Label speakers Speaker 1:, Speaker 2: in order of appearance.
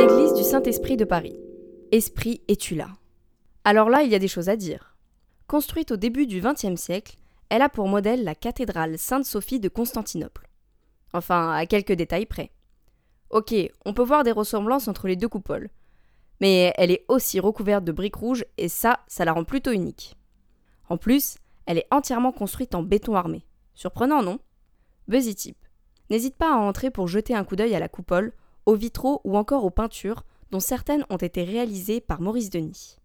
Speaker 1: Église du Saint-Esprit de Paris. Esprit, es-tu là? Alors là, il y a des choses à dire. Construite au début du XXe siècle, elle a pour modèle la cathédrale Sainte-Sophie de Constantinople. Enfin, à quelques détails près. Ok, on peut voir des ressemblances entre les deux coupoles. Mais elle est aussi recouverte de briques rouges et ça, ça la rend plutôt unique. En plus, elle est entièrement construite en béton armé. Surprenant, non? Buzzy Tip. N'hésite pas à entrer pour jeter un coup d'œil à la coupole, aux vitraux ou encore aux peintures, dont certaines ont été réalisées par Maurice Denis.